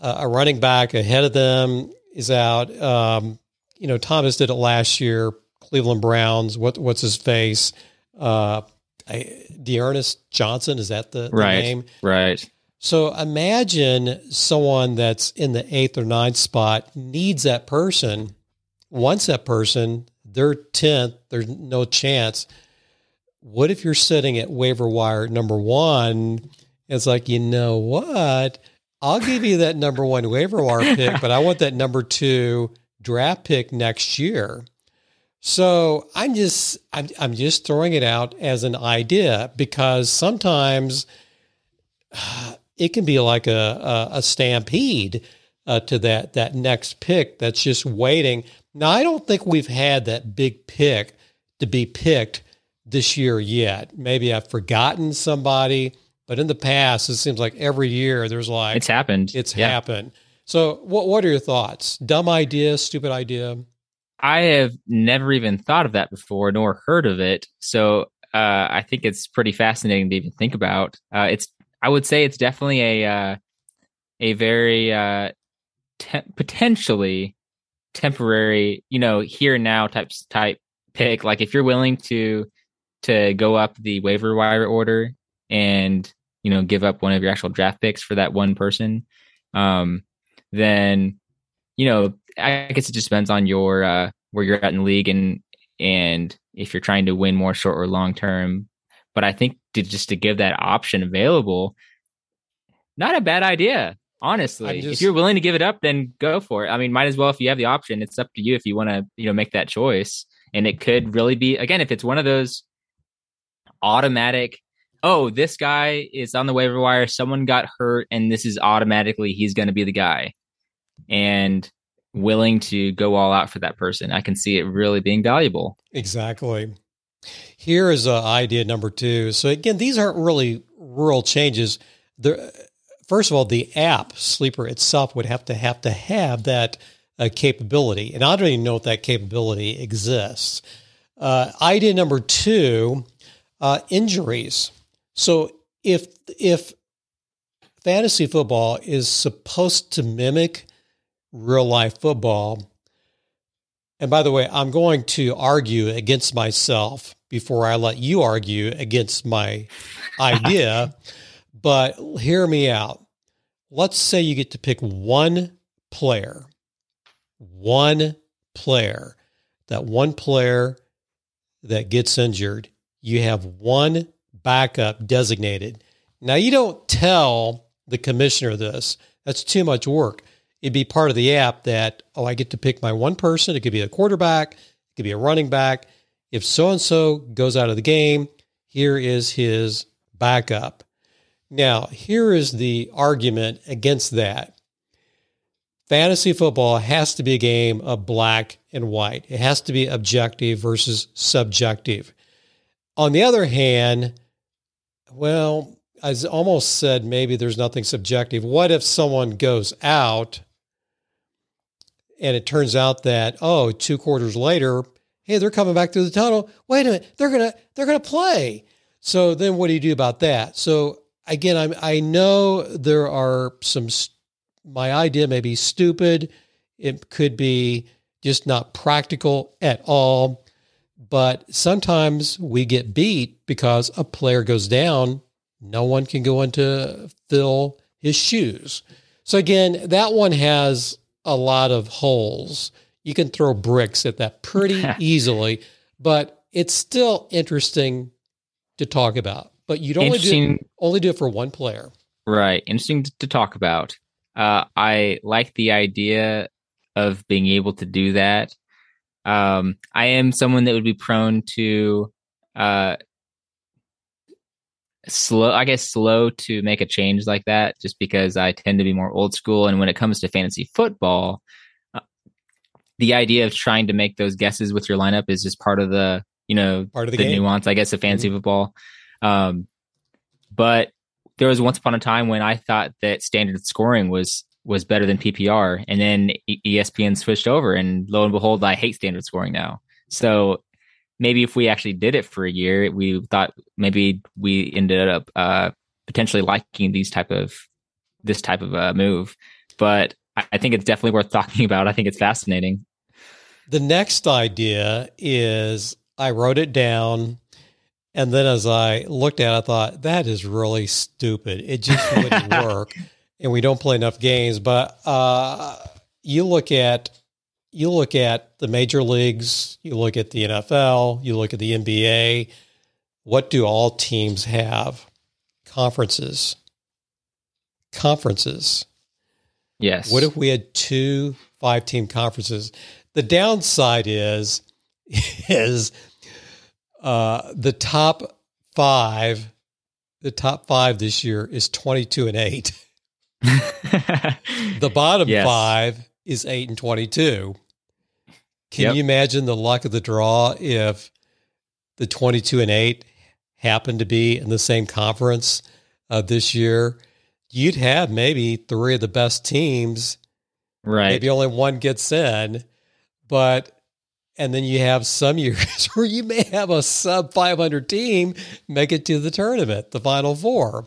uh, a running back ahead of them is out. Um, you know, Thomas did it last year. Cleveland Browns. What what's his face? Uh, D'Ernest Johnson is that the, the right, name? Right. So imagine someone that's in the eighth or ninth spot needs that person, wants that person, they're 10th, there's no chance. What if you're sitting at waiver wire number one? It's like, you know what? I'll give you that number one waiver wire pick, (laughs) but I want that number two draft pick next year. So I'm just I'm, I'm just throwing it out as an idea because sometimes (sighs) it can be like a, a, a stampede uh, to that that next pick that's just waiting. Now I don't think we've had that big pick to be picked this year yet. Maybe I've forgotten somebody, but in the past it seems like every year there's like it's happened. It's yeah. happened. So what what are your thoughts? Dumb idea, stupid idea? I have never even thought of that before, nor heard of it. So uh, I think it's pretty fascinating to even think about. Uh, it's I would say it's definitely a uh, a very uh, te- potentially temporary, you know, here and now type type pick. Like if you're willing to to go up the waiver wire order and you know give up one of your actual draft picks for that one person, um, then you know I guess it just depends on your uh, where you're at in the league and and if you're trying to win more short or long term. But I think to just to give that option available, not a bad idea. Honestly, just- if you're willing to give it up, then go for it. I mean, might as well if you have the option. It's up to you if you want to, you know, make that choice. And it could really be again if it's one of those automatic. Oh, this guy is on the waiver wire. Someone got hurt, and this is automatically he's going to be the guy, and willing to go all out for that person. I can see it really being valuable. Exactly. Here is uh, idea number two. So again, these aren't really rural changes. The first of all, the app Sleeper itself would have to have to have that uh, capability, and I don't even know if that capability exists. Uh, idea number two: uh, injuries. So if if fantasy football is supposed to mimic real life football, and by the way, I'm going to argue against myself before I let you argue against my idea. (laughs) but hear me out. Let's say you get to pick one player, one player, that one player that gets injured. You have one backup designated. Now, you don't tell the commissioner this, that's too much work. It'd be part of the app that oh i get to pick my one person. It could be a quarterback. It could be a running back. If so and so goes out of the game here is his backup now here is the argument against that fantasy football has to be a game of black and white it has to be objective versus subjective on the other hand well I almost said maybe there's nothing subjective. What if someone goes out and it turns out that oh, two quarters later, hey, they're coming back through the tunnel. Wait a minute, they're gonna they're gonna play. So then, what do you do about that? So again, I'm I know there are some. My idea may be stupid. It could be just not practical at all. But sometimes we get beat because a player goes down. No one can go in to fill his shoes. So again, that one has a lot of holes. You can throw bricks at that pretty (laughs) easily, but it's still interesting to talk about. But you'd only do only do it for one player. Right. Interesting to, to talk about. Uh, I like the idea of being able to do that. Um, I am someone that would be prone to uh, slow, I guess, slow to make a change like that, just because I tend to be more old school. And when it comes to fantasy football, uh, the idea of trying to make those guesses with your lineup is just part of the, you know, Part of the the nuance, I guess, of fantasy football. Um, but there was once upon a time when I thought that standard scoring was was better than PPR, and then ESPN switched over, and lo and behold, I hate standard scoring now. So maybe if we actually did it for a year, we thought maybe we ended up uh, potentially liking these type of this type of uh, move. But I, I think it's definitely worth talking (laughs) about. I think it's fascinating. The next idea is I wrote it down. And then as I looked at it, I thought, that is really stupid. It just wouldn't (laughs) work. And we don't play enough games. But uh, you look at you look at the major leagues, you look at the NFL, you look at the NBA. What do all teams have? Conferences. Conferences. Yes. What if we had two five team conferences? The downside is (laughs) is uh, the top five. The top five this year is twenty two and eight. (laughs) The bottom Yes. five is eight and twenty two. Can Yep. you imagine the luck of the draw if the twenty two and eight happened to be in the same conference uh, this year? You'd have maybe three of the best teams right. maybe only one gets in, but and then you have some (laughs) years where you may have a sub 500 team make it to the tournament, the final four.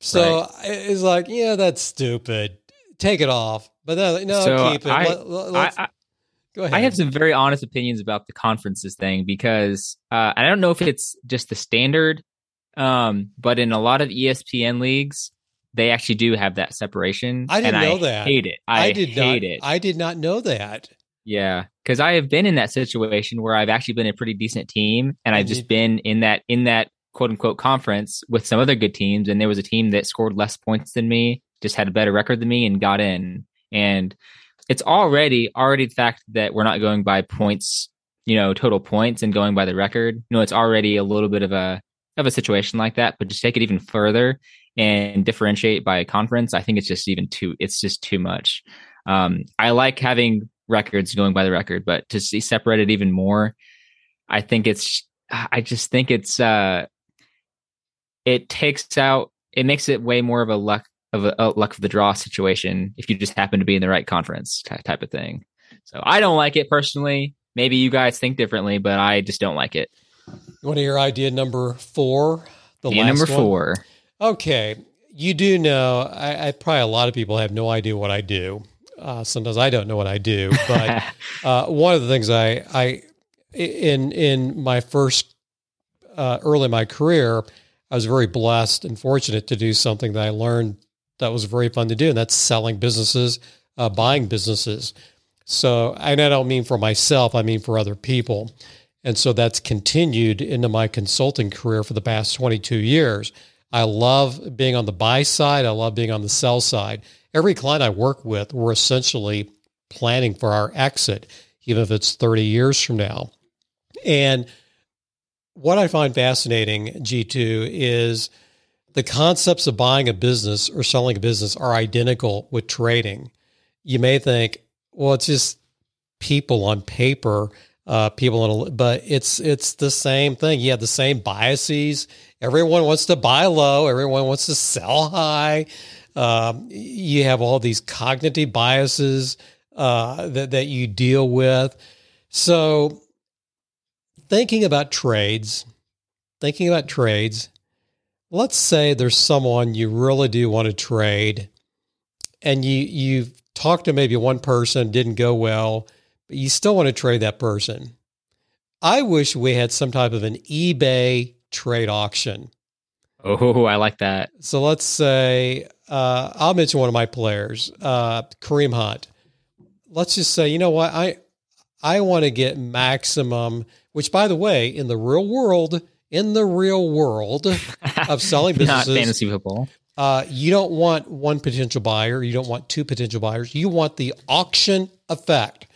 So it's like, yeah, that's stupid. Take it off. But then, no, So keep it. I- Let, I, I, go ahead. I have some very honest opinions about the conferences thing because uh, I don't know if it's just the standard, um, but in a lot of ESPN leagues, they actually do have that separation. I didn't and know I that. Hate it. I, did hate not. it. I did not know that. yeah, because I have been in that situation where I've actually been a pretty decent team, and I've just been in that in that quote unquote conference with some other good teams, and there was a team that scored less points than me, just had a better record than me, and got in. And it's already already the fact that we're not going by points, you know, total points and going by the record. You know, it's already a little bit of a of a situation like that, but just take it even further and differentiate by a conference, I think it's just even too it's just too much. Um, I like having records going by the record, but to see separated even more, I think it's I just think it's uh it takes out it makes it way more of a luck of a, a luck of the draw situation if you just happen to be in the right conference type of thing. So I don't like it personally. Maybe you guys think differently, but I just don't like it. You want to hear idea number four? The idea number one? four. Okay, you do know. I, I, probably a lot of people have no idea what I do. Uh, sometimes I don't know what I do, but (laughs) uh, one of the things I, I in in my first uh, early in my career, I was very blessed and fortunate to do something that I learned that was very fun to do, and that's selling businesses, uh, buying businesses. So, and I don't mean for myself; I mean for other people. And so that's continued into my consulting career for the past 22 years. I love being on the buy side. I love being on the sell side. Every client I work with, we're essentially planning for our exit, even if it's 30 years from now. And what I find fascinating, G2, is the concepts of buying a business or selling a business are identical with trading. You may think, well, it's just people on paper uh, people in a, but it's it's the same thing. You have the same biases. Everyone wants to buy low. Everyone wants to sell high. Um, you have all these cognitive biases uh, that that you deal with. So, thinking about trades, thinking about trades. Let's say there's someone you really do want to trade, and you you've talked to maybe one person, didn't go well but you still want to trade that person. I wish we had some type of an eBay trade auction. Oh, I like that. So let's say uh, I'll mention one of my players, uh, Kareem Hunt. Let's just say, you know what, I I want to get maximum. Which, by the way, in the real world, in the real world of selling (laughs) businesses, not fantasy football, uh, you don't want one potential buyer. You don't want two potential buyers. You want the auction effect.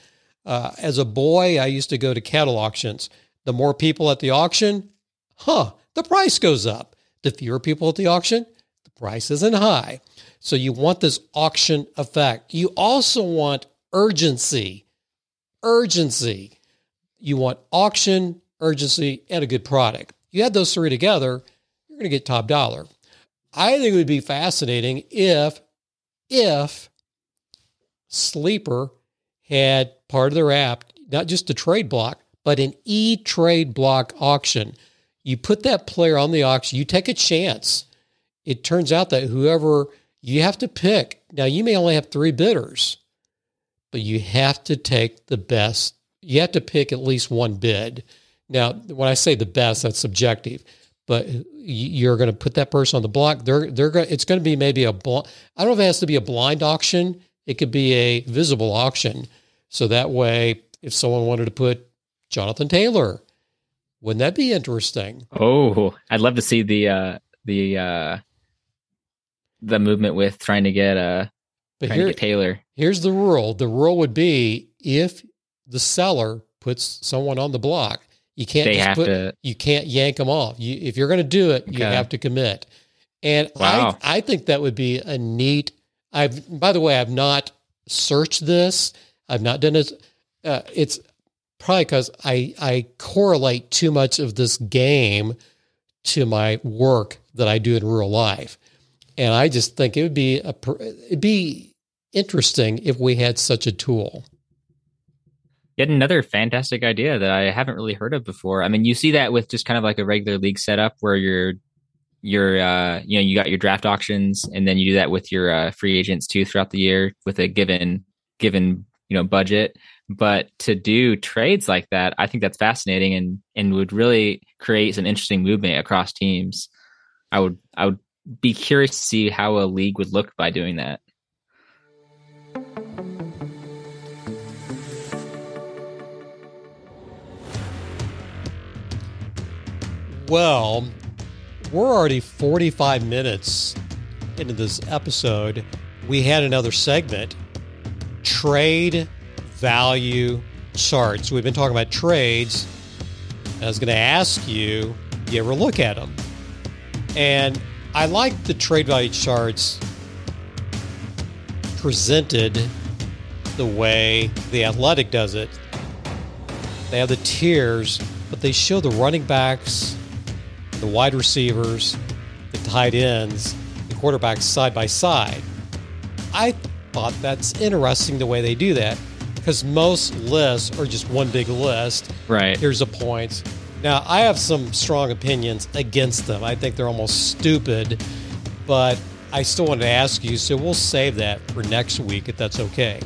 Uh, as a boy, I used to go to cattle auctions. The more people at the auction, huh, the price goes up. The fewer people at the auction, price isn't high. So you want this auction effect. You also want urgency. Urgency. You want auction, urgency, and a good product. You add those three together, you're going to get top dollar. I think it would be fascinating if, if Sleeper had part of their app, not just a trade block, but an e trade block auction. You put that player on the auction, you take a chance. It turns out that whoever you have to pick, now you may only have three bidders, but you have to take the best. You have to pick at least one bid. Now, when I say the best, that's subjective, but you're going to put that person on the block. They're they're going. It's going to be maybe a. Bl- I don't know if it has to be a blind auction. It could be a visible auction. So that way, if someone wanted to put Jonathan Taylor, wouldn't that be interesting? Oh, I'd love to see the uh, the uh, the movement with trying to get uh but trying here, to get Taylor. Here's the rule: the rule would be if the seller puts someone on the block, you can't they have put, to. You can't yank them off. You, if you're going to do it, okay. you have to commit. And wow. I I think that would be a neat. I've by the way, I've not searched this. I've not done it. Uh, it's probably because I I correlate too much of this game to my work that I do in real life, and I just think it would be a it'd be interesting if we had such a tool. Yet another fantastic idea that I haven't really heard of before. I mean, you see that with just kind of like a regular league setup where you're you're uh, you know you got your draft auctions and then you do that with your uh, free agents too throughout the year with a given given you know budget but to do trades like that i think that's fascinating and and would really create some interesting movement across teams i would i would be curious to see how a league would look by doing that. Well, we're already 45 minutes into this episode. We had another segment trade value charts. We've been talking about trades. I was going to ask you, you ever look at them? And I like the trade value charts presented the way the athletic does it. They have the tiers, but they show the running backs, the wide receivers, the tight ends, the quarterbacks side by side. I thought that's interesting the way they do that because most lists are just one big list. Right. Here's the points. Now, I have some strong opinions against them. I think they're almost stupid, but I still wanted to ask you, so we'll save that for next week if that's okay.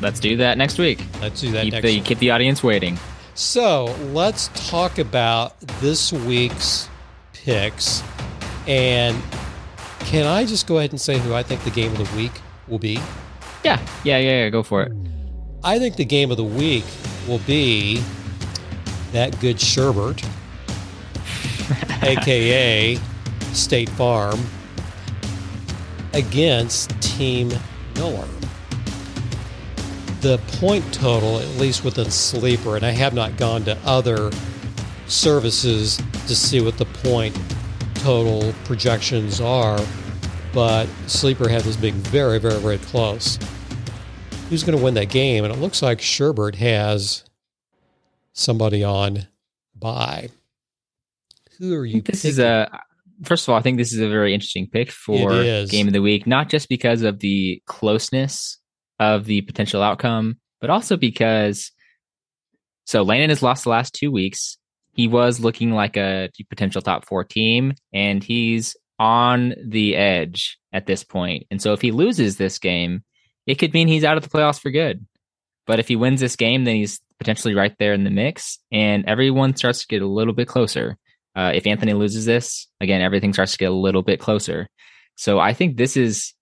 Let's do that next week. Let's do that Keep next the week. keep the audience waiting. So let's talk about this week's picks. And can I just go ahead and say who I think the game of the week will be? Yeah, yeah, yeah, yeah. Go for it. I think the game of the week will be that good Sherbert, aka (laughs) State Farm, against Team Miller. The point total, at least within Sleeper, and I have not gone to other services to see what the point total projections are, but Sleeper had this being very, very, very close who's going to win that game. And it looks like Sherbert has somebody on bye. Who are you? this is a first of all, I think this is a very interesting pick for game of the week, not just because of the closeness of the potential outcome, but also because so Landon has lost the last two weeks. He was looking like a potential top four team, and he's on the edge at this point. And so if he loses this game, it could mean he's out of the playoffs for good. But if he wins this game, then he's potentially right there in the mix, and everyone starts to get a little bit closer. Uh, if Anthony loses this, again, everything starts to get a little bit closer. So I think this is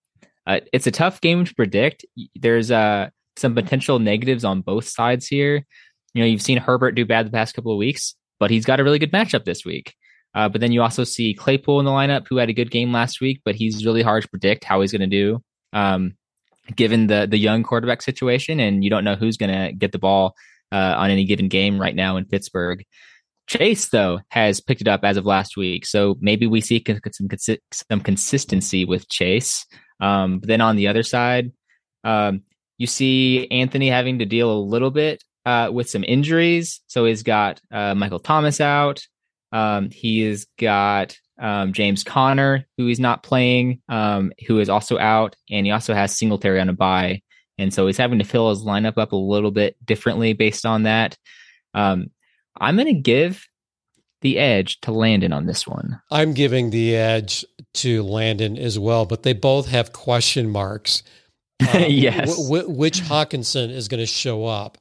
uh, it's a tough game to predict. There's uh, some potential negatives on both sides here. You know, you've seen Herbert do bad the past couple of weeks, but he's got a really good matchup this week. Uh, but then you also see Claypool in the lineup, who had a good game last week, but he's really hard to predict how he's going to do, um, given the the young quarterback situation, and you don't know who's going to get the ball uh, on any given game right now in Pittsburgh. Chase, though, has picked it up as of last week, so maybe we see some some consistency with Chase. Um, but then on the other side, um, you see Anthony having to deal a little bit uh, with some injuries. So he's got uh, Michael Thomas out. Um, he has got um, James Conner, who he's not playing, um, who is also out, and he also has Singletary on a bye, and so he's having to fill his lineup up a little bit differently based on that. Um, I'm going to give the edge to Landon on this one. I'm giving the edge to Landon as well, but they both have question marks. (laughs) Uh, Yes. wh- wh- which Hockenson is going to show up?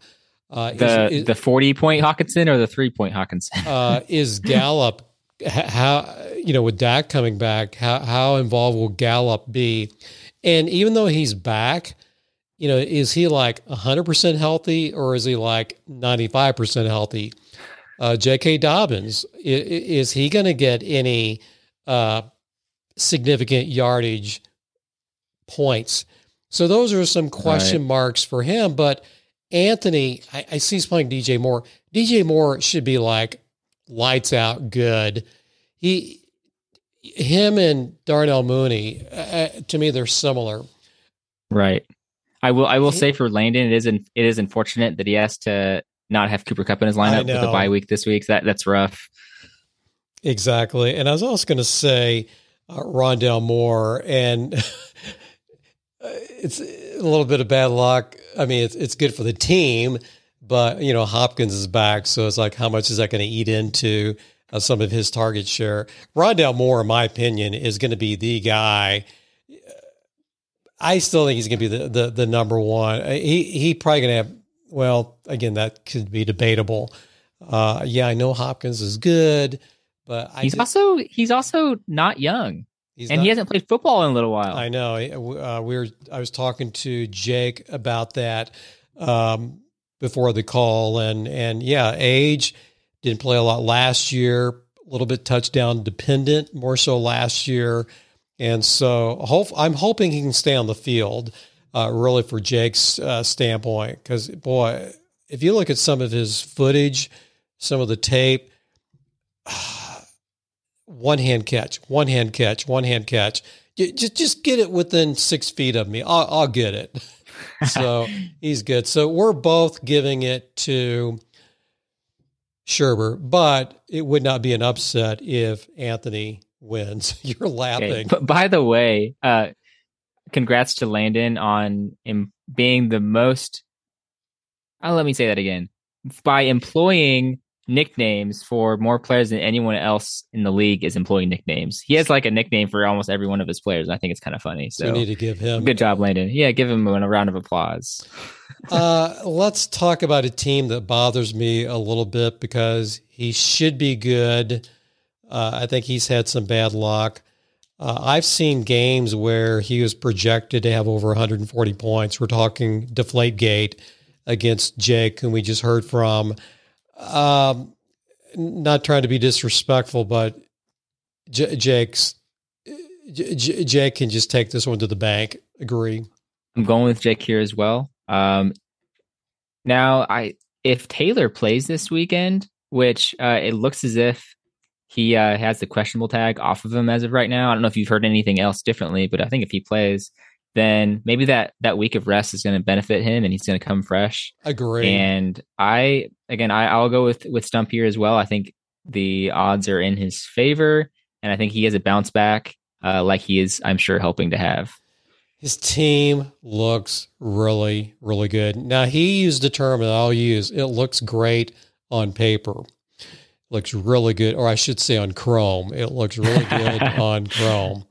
Uh, The is, the 40 point Hockenson or the three point Hockenson? uh, is (laughs) Gallup how you know with Dak coming back? How how involved will Gallup be? And even though he's back, you know, is he like 100% healthy or is he like 95% healthy? Uh, J.K. Dobbins, i- i- is he going to get any uh, significant yardage points? So those are some question marks for him. But Anthony, I, I see he's playing DJ Moore. DJ Moore should be like lights out good. He, him and Darnell Mooney, uh, to me, they're similar. Right. I will. I will say for Landon, it is. In, it is unfortunate that he has to not have Cooper Kupp in his lineup with a bye week this week. That that's rough. Exactly. And I was also going to say uh, Rondale Moore, and (laughs) it's a little bit of bad luck. I mean, it's, it's good for the team, but, you know, Hopkins is back. So it's like, how much is that going to eat into uh, some of his target share? Rondale Moore, in my opinion, is going to be the guy. I still think he's going to be the, the, the number one. Uh, He, he probably going to have, well, again, that could be debatable. Uh, yeah, I know Hopkins is good, but I He's just- also he's also not young, and not- he hasn't played football in a little while. I know. Uh, we were. I was talking to Jake about that um, before the call, and and yeah, age didn't play a lot last year. a little bit touchdown dependent, more so last year. And so hope, I'm hoping he can stay on the field, uh, really, for Jake's uh, standpoint. Because, boy, if you look at some of his footage, some of the tape, (sighs) one hand catch, one hand catch, one hand catch. Just just get it within six feet of me. I'll, I'll get it. (laughs) so he's good. So we're both giving it to Sherber, but it would not be an upset if Anthony wins. (laughs) You're laughing. Okay. But by the way, uh, congrats to Landon on being the most. Uh, let me say that again. By employing nicknames for more players than anyone else in the league is employing nicknames. He has like a nickname for almost every one of his players. and I think it's kind of funny. So we need to give him good job, Landon. Yeah, give him a round of applause. (laughs) uh, let's talk about a team that bothers me a little bit because he should be good. Uh, I think he's had some bad luck. Uh, I've seen games where he was projected to have over 140 points. We're talking Deflate Gate against Jake, whom we just heard from. Um, not trying to be disrespectful, but J- Jake's J- Jake can just take this one to the bank. Agree. I'm going with Jake here as well. Um, now, I if Taylor plays this weekend, which uh, it looks as if he uh, has the questionable tag off of him as of right now. I don't know if you've heard anything else differently, but I think if he plays, then maybe that that week of rest is going to benefit him and he's going to come fresh. Agree. And I again I, I'll go with with Stump here as well. I think the odds are in his favor, and I think he has a bounce back uh, like he is, I'm sure, hoping to have. His team looks really, really good. Now he used a term that I'll use. It looks great on paper. Looks really good, or I should say on Chrome. It looks really good (laughs) on Chrome.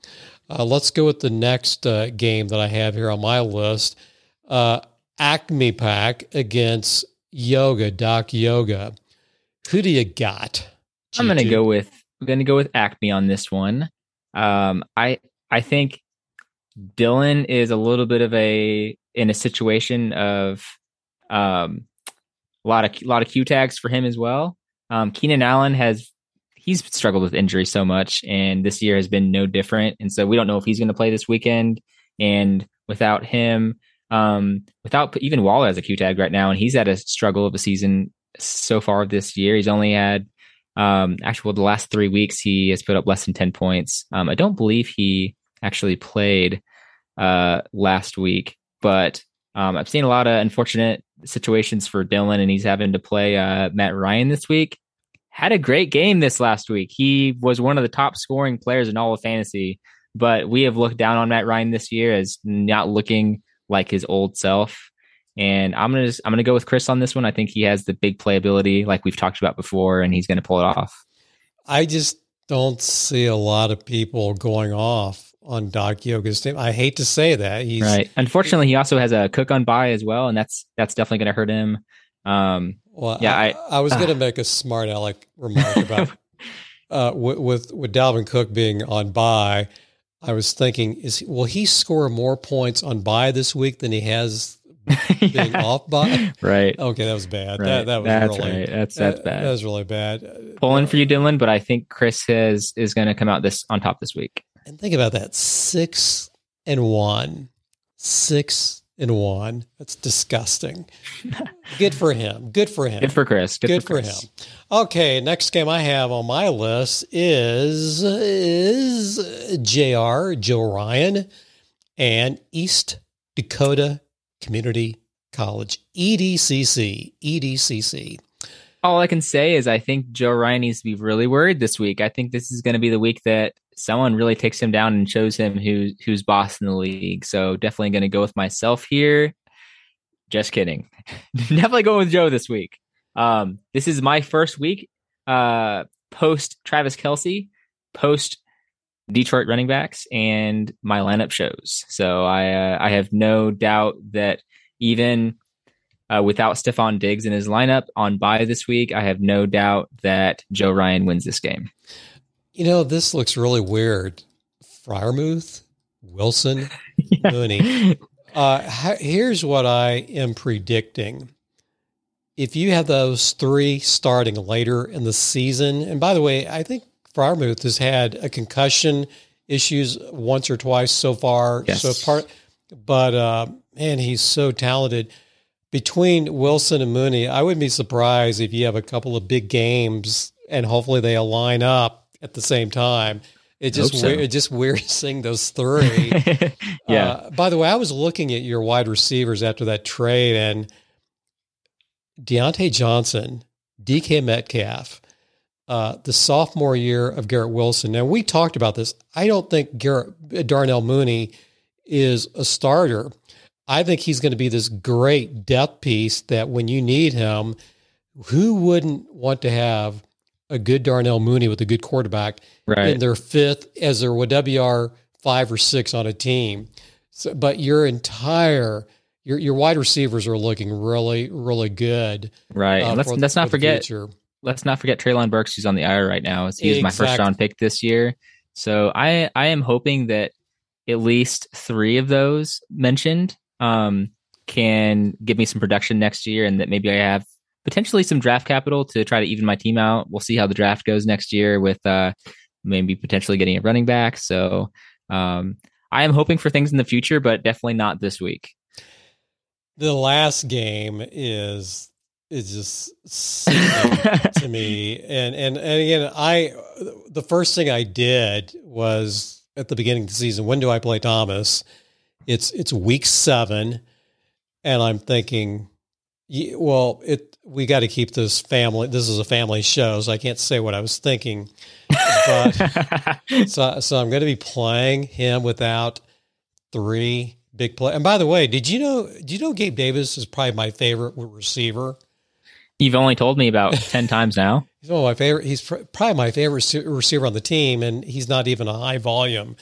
Uh, let's go with the next uh, game that I have here on my list. Uh, Acme Pack against Yoga, Doc Yoga. Who do you got? G2? I'm going to go with I'm going to go with Acme on this one. Um, I I think Dylan is a little bit of a in a situation of um, a lot of a lot of Q tags for him as well. Um, Keenan Allen has he's struggled with injury so much, and this year has been no different. And so we don't know if he's going to play this weekend. And without him, um, without even Waller as a Q tag right now, and he's had a struggle of a season so far this year. He's only had um, actually the last three weeks he has put up less than ten points. Um, I don't believe he actually played uh, last week, but um, I've seen a lot of unfortunate situations for Dylan, and he's having to play uh, Matt Ryan this week had a great game this last week. He was one of the top scoring players in all of fantasy, but we have looked down on Matt Ryan this year as not looking like his old self. And I'm gonna just, I'm gonna go with Chris on this one. I think he has the big playability, like we've talked about before, and he's gonna pull it off. I just don't see a lot of people going off on Doc Yoga's team. I hate to say that. He's right. Unfortunately, he also has a cook on bye as well, and that's that's definitely going to hurt him. Um, well, yeah, I, I, I was uh, going to make a smart aleck remark about (laughs) uh, with, with, with Dalvin Cook being on bye. I was thinking, is he, will he score more points on bye this week than he has (laughs) being yeah. off bye? Right. Okay, that was bad. Right. That, that was that's really right. That's that's that, bad. That was really bad. Pulling for you, Dylan, but I think Chris has is going to come out this on top this week. And think about that: six and one, six and one. That's disgusting. Good for him. Good for him. Good for Chris. Good, Good for, for him. Okay, next game I have on my list is is Jr. Joe Ryan and East Dakota Community College EDCC EDCC. All I can say is I think Joe Ryan needs to be really worried this week. I think this is going to be the week that someone really takes him down and shows him who who's boss in the league. So definitely going to go with myself here. Just kidding. (laughs) definitely going with Joe this week. Um, this is my first week uh, post Travis Kelce, post Detroit running backs, and my lineup shows. So I uh, I have no doubt that even uh, without Stefon Diggs in his lineup on bye this week, I have no doubt that Joe Ryan wins this game. You know, this looks really weird. Freiermuth, Wilson, (laughs) yeah. Mooney. Uh, here's what I am predicting. if you have those three starting later in the season, and by the way, I think Freiermuth has had a concussion issues once or twice so far. Yes. So part, but uh, man, he's so talented. Between Wilson and Mooney, I wouldn't be surprised if you have a couple of big games and hopefully they align up at the same time. It just so. weird, it just weird seeing those three. (laughs) yeah. Uh, by the way, I was looking at your wide receivers after that trade, and Diontae Johnson, DK Metcalf, uh, the sophomore year of Garrett Wilson. Now we talked about this. I don't think Garrett Darnell Mooney is a starter. I think he's going to be this great depth piece that when you need him, who wouldn't want to have a good Darnell Mooney with a good quarterback right. in their fifth as their WR five or six on a team. So, but your entire your your wide receivers are looking really really good. right. uh, And let's for- let's not the forget future. let's not forget Treylon Burks, who's on the IR right now. He's was my first round pick this year. So I I am hoping that at least three of those mentioned um, can give me some production next year, and that maybe I have potentially some draft capital to try to even my team out. We'll see how the draft goes next year with uh, maybe potentially getting a running back. So um, I am hoping for things in the future, but definitely not this week. The last game is is just (laughs) to me. And, and and again, I the first thing I did was at the beginning of the season. When do I play Thomas? It's it's week seven, and I'm thinking, ye- well, it we got to keep this family. This is a family show, so I can't say what I was thinking. But (laughs) so so I'm going to be playing him without three big play. And by the way, did you know? Do you know Gabe Davis is probably my favorite receiver? You've only told me about (laughs) ten times now. He's one of my favorite. He's pr- probably my favorite rece- receiver on the team, and he's not even a high volume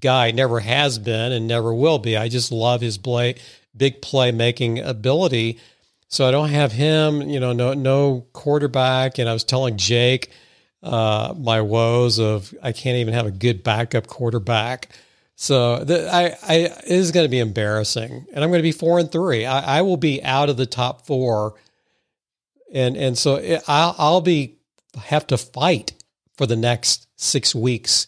guy. Never has been, and never will be. I just love his play, big play making ability. So I don't have him. You know, no no quarterback. And I was telling Jake uh, my woes of I can't even have a good backup quarterback. So the, I, I it is going to be embarrassing, and I'm going to be four and three. I, I will be out of the top four, and and so it, I'll I'll be have to fight for the next six weeks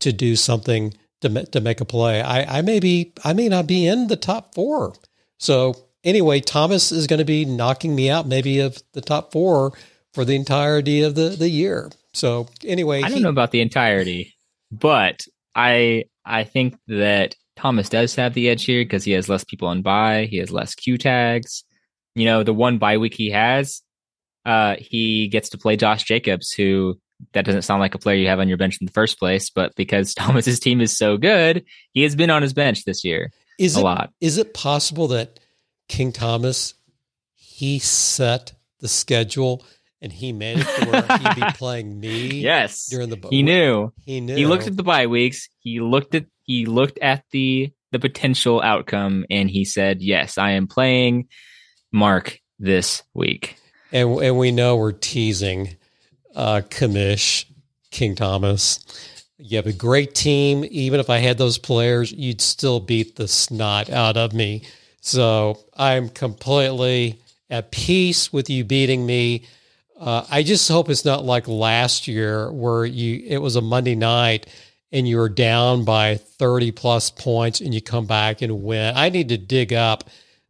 to do something to to make a play. I I may be I may not be in the top four. So anyway, Thomas is going to be knocking me out maybe of the top four for the entirety of the the year. So anyway, I don't he- know about the entirety, but I I think that Thomas does have the edge here because he has less people on bye. He has less Q tags. You know, the one bye week he has, uh, he gets to play Josh Jacobs, who that doesn't sound like a player you have on your bench in the first place, but because (laughs) Thomas's team is so good, he has been on his bench this year is a it lot. Is it possible that King Thomas he set the schedule and he managed to where he'd be (laughs) playing me? Yes, during the he knew. He knew. He looked at the bye weeks. He looked at he looked at the the potential outcome, and he said, "Yes, I am playing Mark this week." and and we know we're teasing uh, Commish King Thomas. You have a great team. Even if I had those players, you'd still beat the snot out of me. So I'm completely at peace with you beating me. Uh, I just hope it's not like last year where you it was a Monday night and you were down by 30 plus points and you come back and win. I need to dig up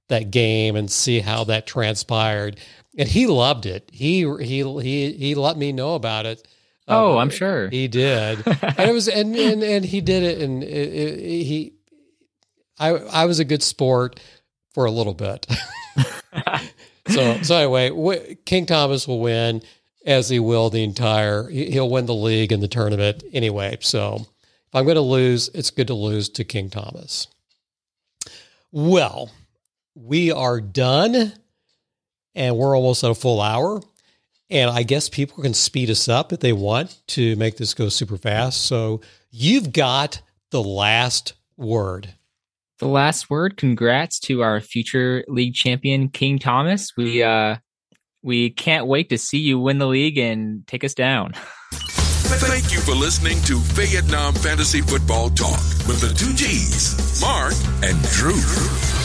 that game and see how that transpired. And he loved it. He he he he let me know about it. Oh, Uh, I'm sure. he did, (laughs) and it was and and, and he did it, and it, it, he, I I was a good sport for a little bit. (laughs) so so anyway, King Thomas will win as he will the entire. he- He'll win the league and the tournament anyway. So if I'm going to lose, it's good to lose to King Thomas. Well, we are done, and we're almost at a full hour. And I guess people can speed us up if they want to make this go super fast. So you've got the last word. The last word. Congrats to our future league champion, King Thomas. We uh we can't wait to see you win the league and take us down. (laughs) Thank you for listening to Fayettenam Fantasy Football Talk with the two G's, Mark and Drew.